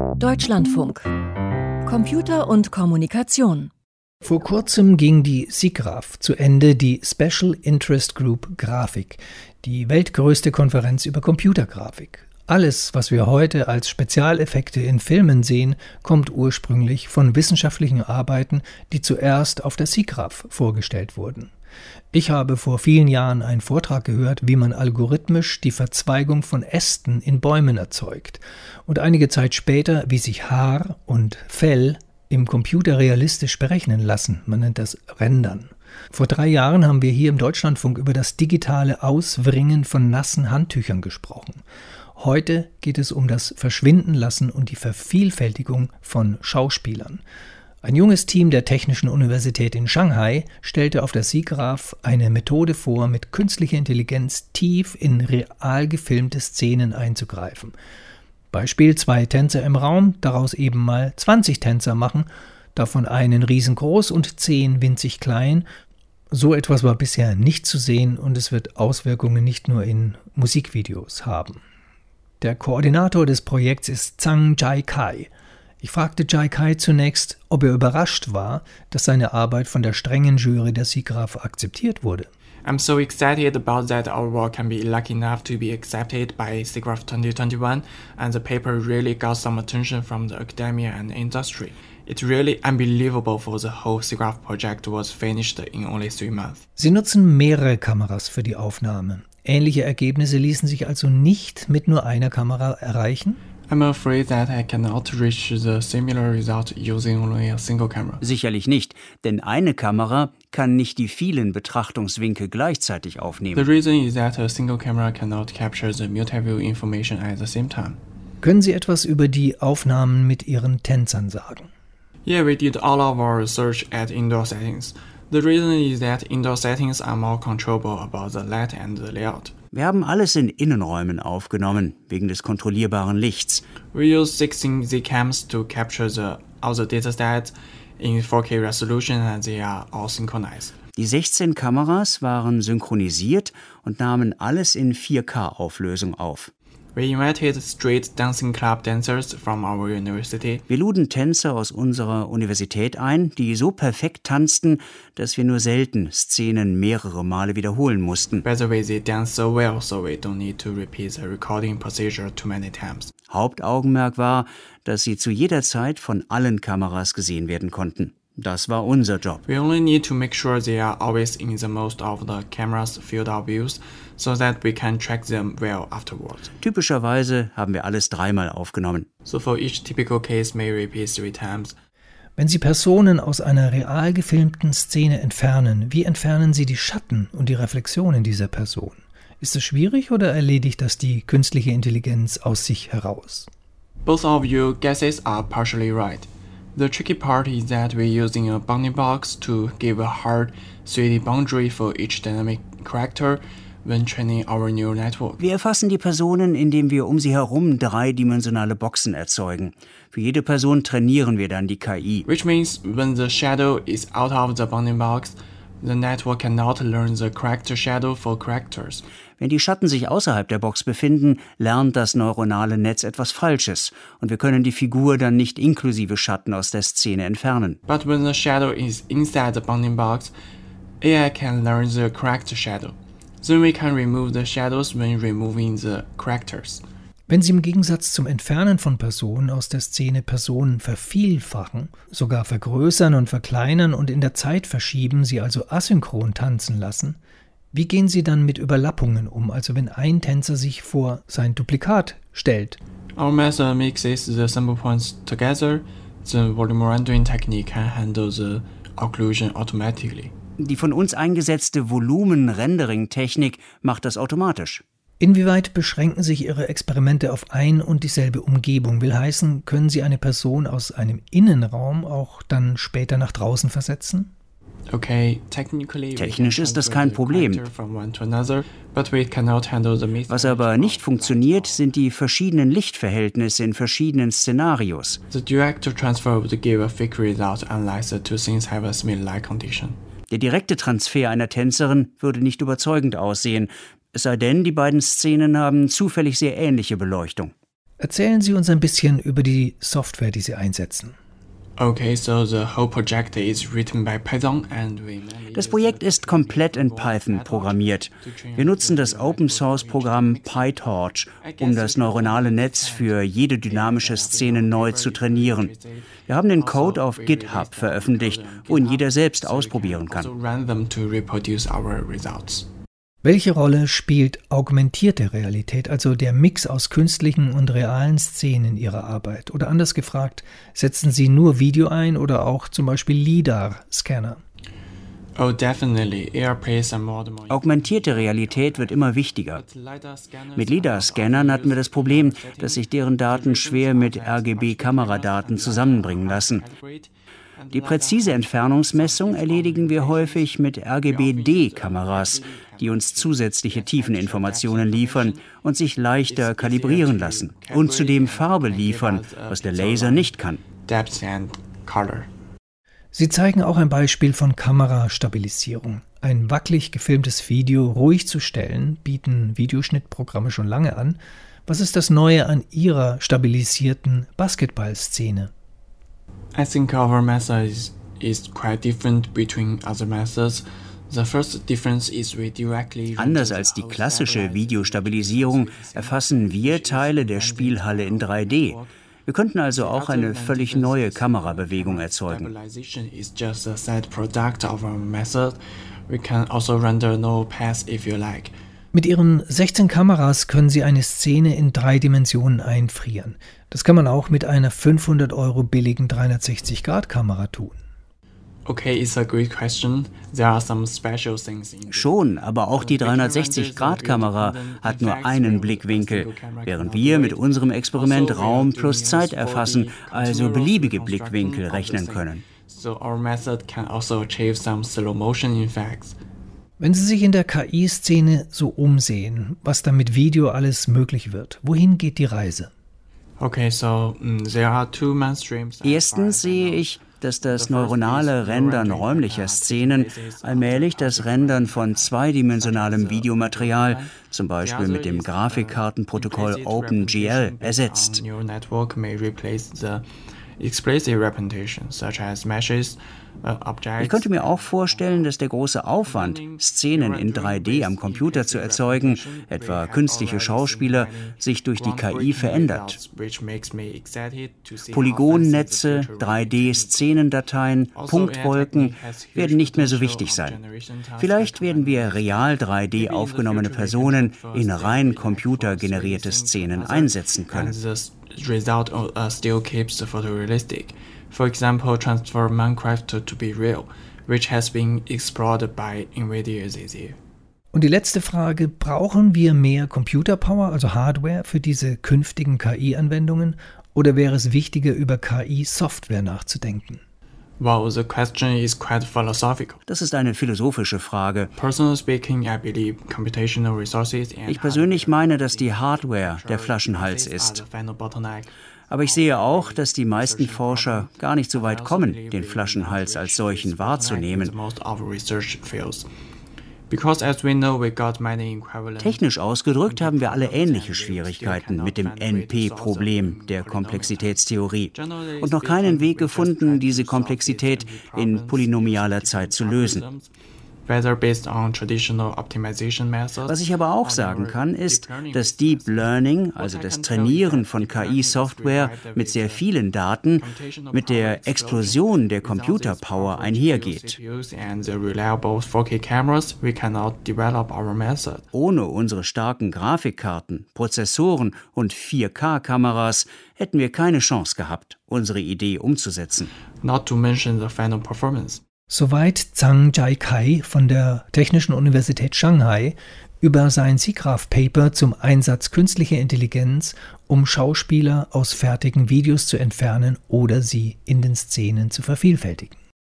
Deutschlandfunk. Computer und Kommunikation. Vor kurzem ging die SIGGRAPH zu Ende, die Special Interest Group Grafik, die weltgrößte Konferenz über Computergrafik. Alles, was wir heute als Spezialeffekte in Filmen sehen, kommt ursprünglich von wissenschaftlichen Arbeiten, die zuerst auf der SIGGRAPH vorgestellt wurden. Ich habe vor vielen Jahren einen Vortrag gehört, wie man algorithmisch die Verzweigung von Ästen in Bäumen erzeugt und einige Zeit später, wie sich Haar und Fell im Computer realistisch berechnen lassen. Man nennt das Rendern. Vor drei Jahren haben wir hier im Deutschlandfunk über das digitale Auswringen von nassen Handtüchern gesprochen. Heute geht es um das Verschwindenlassen und die Vervielfältigung von Schauspielern. Ein junges Team der Technischen Universität in Shanghai stellte auf der SIGGRAPH eine Methode vor, mit künstlicher Intelligenz tief in real gefilmte Szenen einzugreifen. Beispiel zwei Tänzer im Raum, daraus eben mal 20 Tänzer machen, davon einen riesengroß und zehn winzig klein. So etwas war bisher nicht zu sehen und es wird Auswirkungen nicht nur in Musikvideos haben. Der Koordinator des Projekts ist Zhang Jai Kai. Ich fragte Jai Kai zunächst, ob er überrascht war, dass seine Arbeit von der strengen Jury der SIGGRAPH akzeptiert wurde. I'm so excited about that our work can be lucky enough to be accepted by SIGGRAPH 2021 and the paper really got some attention from the academia and industry. It's really unbelievable for the whole SIGGRAPH project was finished in only three months. Sie nutzen mehrere Kameras für die Aufnahme. Ähnliche Ergebnisse ließen sich also nicht mit nur einer Kamera erreichen? I'm afraid that I cannot reach the similar result using only a single camera. Sicherlich nicht, denn eine Kamera kann nicht die vielen Betrachtungswinkel gleichzeitig aufnehmen. The reason is that a single camera cannot capture the multi-view information at the same time. Können Sie etwas über die Aufnahmen mit Ihren Tänzern sagen? Yeah, we did all of our research at indoor settings. The reason is that indoor settings are more controllable about the light and the layout. Wir haben alles in Innenräumen aufgenommen, wegen des kontrollierbaren Lichts. We use 16 Z-cams to capture the, the datasets in 4K resolution and they are all synchronized. Die 16 Kameras waren synchronisiert und nahmen alles in 4K-Auflösung auf. We invited street dancing club dancers from our university. Wir luden Tänzer aus unserer Universität ein, die so perfekt tanzten, dass wir nur selten Szenen mehrere Male wiederholen mussten. By the way, they dance so well, so we don't need to repeat the recording procedure too many times. Hauptaugenmerk war, dass sie zu jeder Zeit von allen Kameras gesehen werden konnten. Das war unser Job. We only need to make sure they are always in the most of the camera's field of views so that we can track them well afterwards. Typischerweise haben wir alles dreimal aufgenommen. So for each typical case may repeat three times. Wenn Sie Personen aus einer real gefilmten Szene entfernen, wie entfernen Sie die Schatten und die Reflexionen dieser Person? Ist es schwierig oder erledigt das die künstliche Intelligenz aus sich heraus? Both of your guesses are partially right. The tricky part is that we're using a bounding box to give a hard 3D boundary for each dynamic character when training our neural network. Wir erfassen die Personen, indem wir um sie herum dreidimensionale Boxen erzeugen. Für jede Person trainieren wir dann die KI. Which means when the shadow is out of the bounding box, the network cannot learn the character shadow for characters. Wenn die Schatten sich außerhalb der Box befinden, lernt das neuronale Netz etwas Falsches und wir können die Figur dann nicht inklusive Schatten aus der Szene entfernen. But when the shadow is inside the bounding box, AI can learn the character shadow. Then we can remove the shadows when removing the characters. Wenn Sie im Gegensatz zum Entfernen von Personen aus der Szene Personen vervielfachen, sogar vergrößern und verkleinern und in der Zeit verschieben, sie also asynchron tanzen lassen, wie gehen Sie dann mit Überlappungen um, also wenn ein Tänzer sich vor sein Duplikat stellt? Our method mixes the sample points together. The volume rendering technique can handle the occlusion automatically. Die von uns eingesetzte Volumen-Rendering-Technik macht das automatisch. Inwieweit beschränken sich Ihre Experimente auf ein und dieselbe Umgebung? Will heißen, können Sie eine Person aus einem Innenraum auch dann später nach draußen versetzen? Okay, Technisch ist das kein Problem. Was aber nicht funktioniert, sind die verschiedenen Lichtverhältnisse in verschiedenen Szenarios. The director transfer would give a fake result unless the two scenes have a similar light condition. Der direkte Transfer einer Tänzerin würde nicht überzeugend aussehen, es sei denn, die beiden Szenen haben zufällig sehr ähnliche Beleuchtung. Erzählen Sie uns ein bisschen über die Software, die Sie einsetzen. Das Projekt ist komplett in Python programmiert. Wir nutzen das Open-Source-Programm PyTorch, um das neuronale Netz für jede dynamische Szene neu zu trainieren. Wir haben den Code auf GitHub veröffentlicht, wo ihn jeder selbst ausprobieren kann. Welche Rolle spielt augmentierte Realität, also der Mix aus künstlichen und realen Szenen in Ihrer Arbeit? Oder anders gefragt, setzen Sie nur Video ein oder auch zum Beispiel LIDAR-Scanner? Oh, Augmentierte Realität wird immer wichtiger. Mit LIDAR-Scannern hatten wir das Problem, dass sich deren Daten schwer mit RGB-Kameradaten zusammenbringen lassen. Die präzise Entfernungsmessung erledigen wir häufig mit RGB-D-Kameras, die uns zusätzliche Tiefeninformationen liefern und sich leichter kalibrieren lassen und zudem Farbe liefern, was der Laser nicht kann. Sie zeigen auch ein Beispiel von Kamerastabilisierung. Ein wackelig gefilmtes Video ruhig zu stellen, bieten Videoschnittprogramme schon lange an. Was ist das Neue an Ihrer stabilisierten Basketballszene? I think our method is, is quite different between other methods. Anders als die klassische Videostabilisierung erfassen wir Teile der Spielhalle in 3D. Wir könnten also auch eine völlig neue Kamerabewegung erzeugen. Mit Ihren 16 Kameras können Sie eine Szene in drei Dimensionen einfrieren. Das kann man auch mit einer 500 Euro billigen 360-Grad-Kamera tun. Okay, it's a great question. There are some special things in Schon, aber auch die 360-Grad-Kamera hat nur einen Blickwinkel, während wir mit unserem Experiment Raum plus Zeit erfassen, also beliebige Blickwinkel rechnen können. So our method can also achieve some slow motion effects. Wenn Sie sich in der KI-Szene so umsehen, was da mit Video alles möglich wird, wohin geht die Reise? Okay, so mm, there are two mainstreams. Erstens sehe ich, dass das neuronale Rendern räumlicher Szenen allmählich das Rendern von zweidimensionalem Videomaterial, zum Beispiel mit dem Grafikkartenprotokoll OpenGL, ersetzt. Explicit representation, such as meshes, uh, ich könnte mir auch vorstellen, dass der große Aufwand, Szenen in 3D am Computer zu erzeugen, etwa künstliche Schauspieler, sich durch die KI verändert. Polygonnetze, 3D-Szenendateien, Punktwolken werden nicht mehr so wichtig sein. Vielleicht werden wir real 3D aufgenommene Personen in rein computergenerierte Szenen einsetzen können result uh, still keeps photorealistic. For example, transform Minecraft to, to be real, which has been explored by NVIDIA this year. Und die letzte Frage, brauchen wir mehr Computerpower, also Hardware, für diese künftigen KI-Anwendungen oder wäre es wichtiger, über KI-Software nachzudenken? Wow, the question is quite philosophical. Das ist eine philosophische Frage. Personally speaking, I believe computational resources and Ich persönlich meine, dass die Hardware der Flaschenhals ist. Aber ich sehe auch, dass die meisten Forscher gar nicht so weit kommen, den Flaschenhals als solchen wahrzunehmen. Technisch ausgedrückt haben wir alle ähnliche Schwierigkeiten mit dem NP-Problem der Komplexitätstheorie. und noch keinen Weg gefunden, diese Komplexität in polynomialer Zeit zu lösen. Was ich aber auch sagen kann, ist, dass Deep Learning, also das Trainieren von KI-Software mit sehr vielen Daten, mit der Explosion der Computerpower einhergeht. Ohne unsere starken Grafikkarten, Prozessoren und 4K-Kameras hätten wir keine Chance gehabt, unsere Idee umzusetzen. Not to mention the final performance. Soweit Zhang Jai-Kai von der Technischen Universität Shanghai über sein SIGGRAPH-Paper zum Einsatz künstlicher Intelligenz, um Schauspieler aus fertigen Videos zu entfernen oder sie in den Szenen zu vervielfältigen.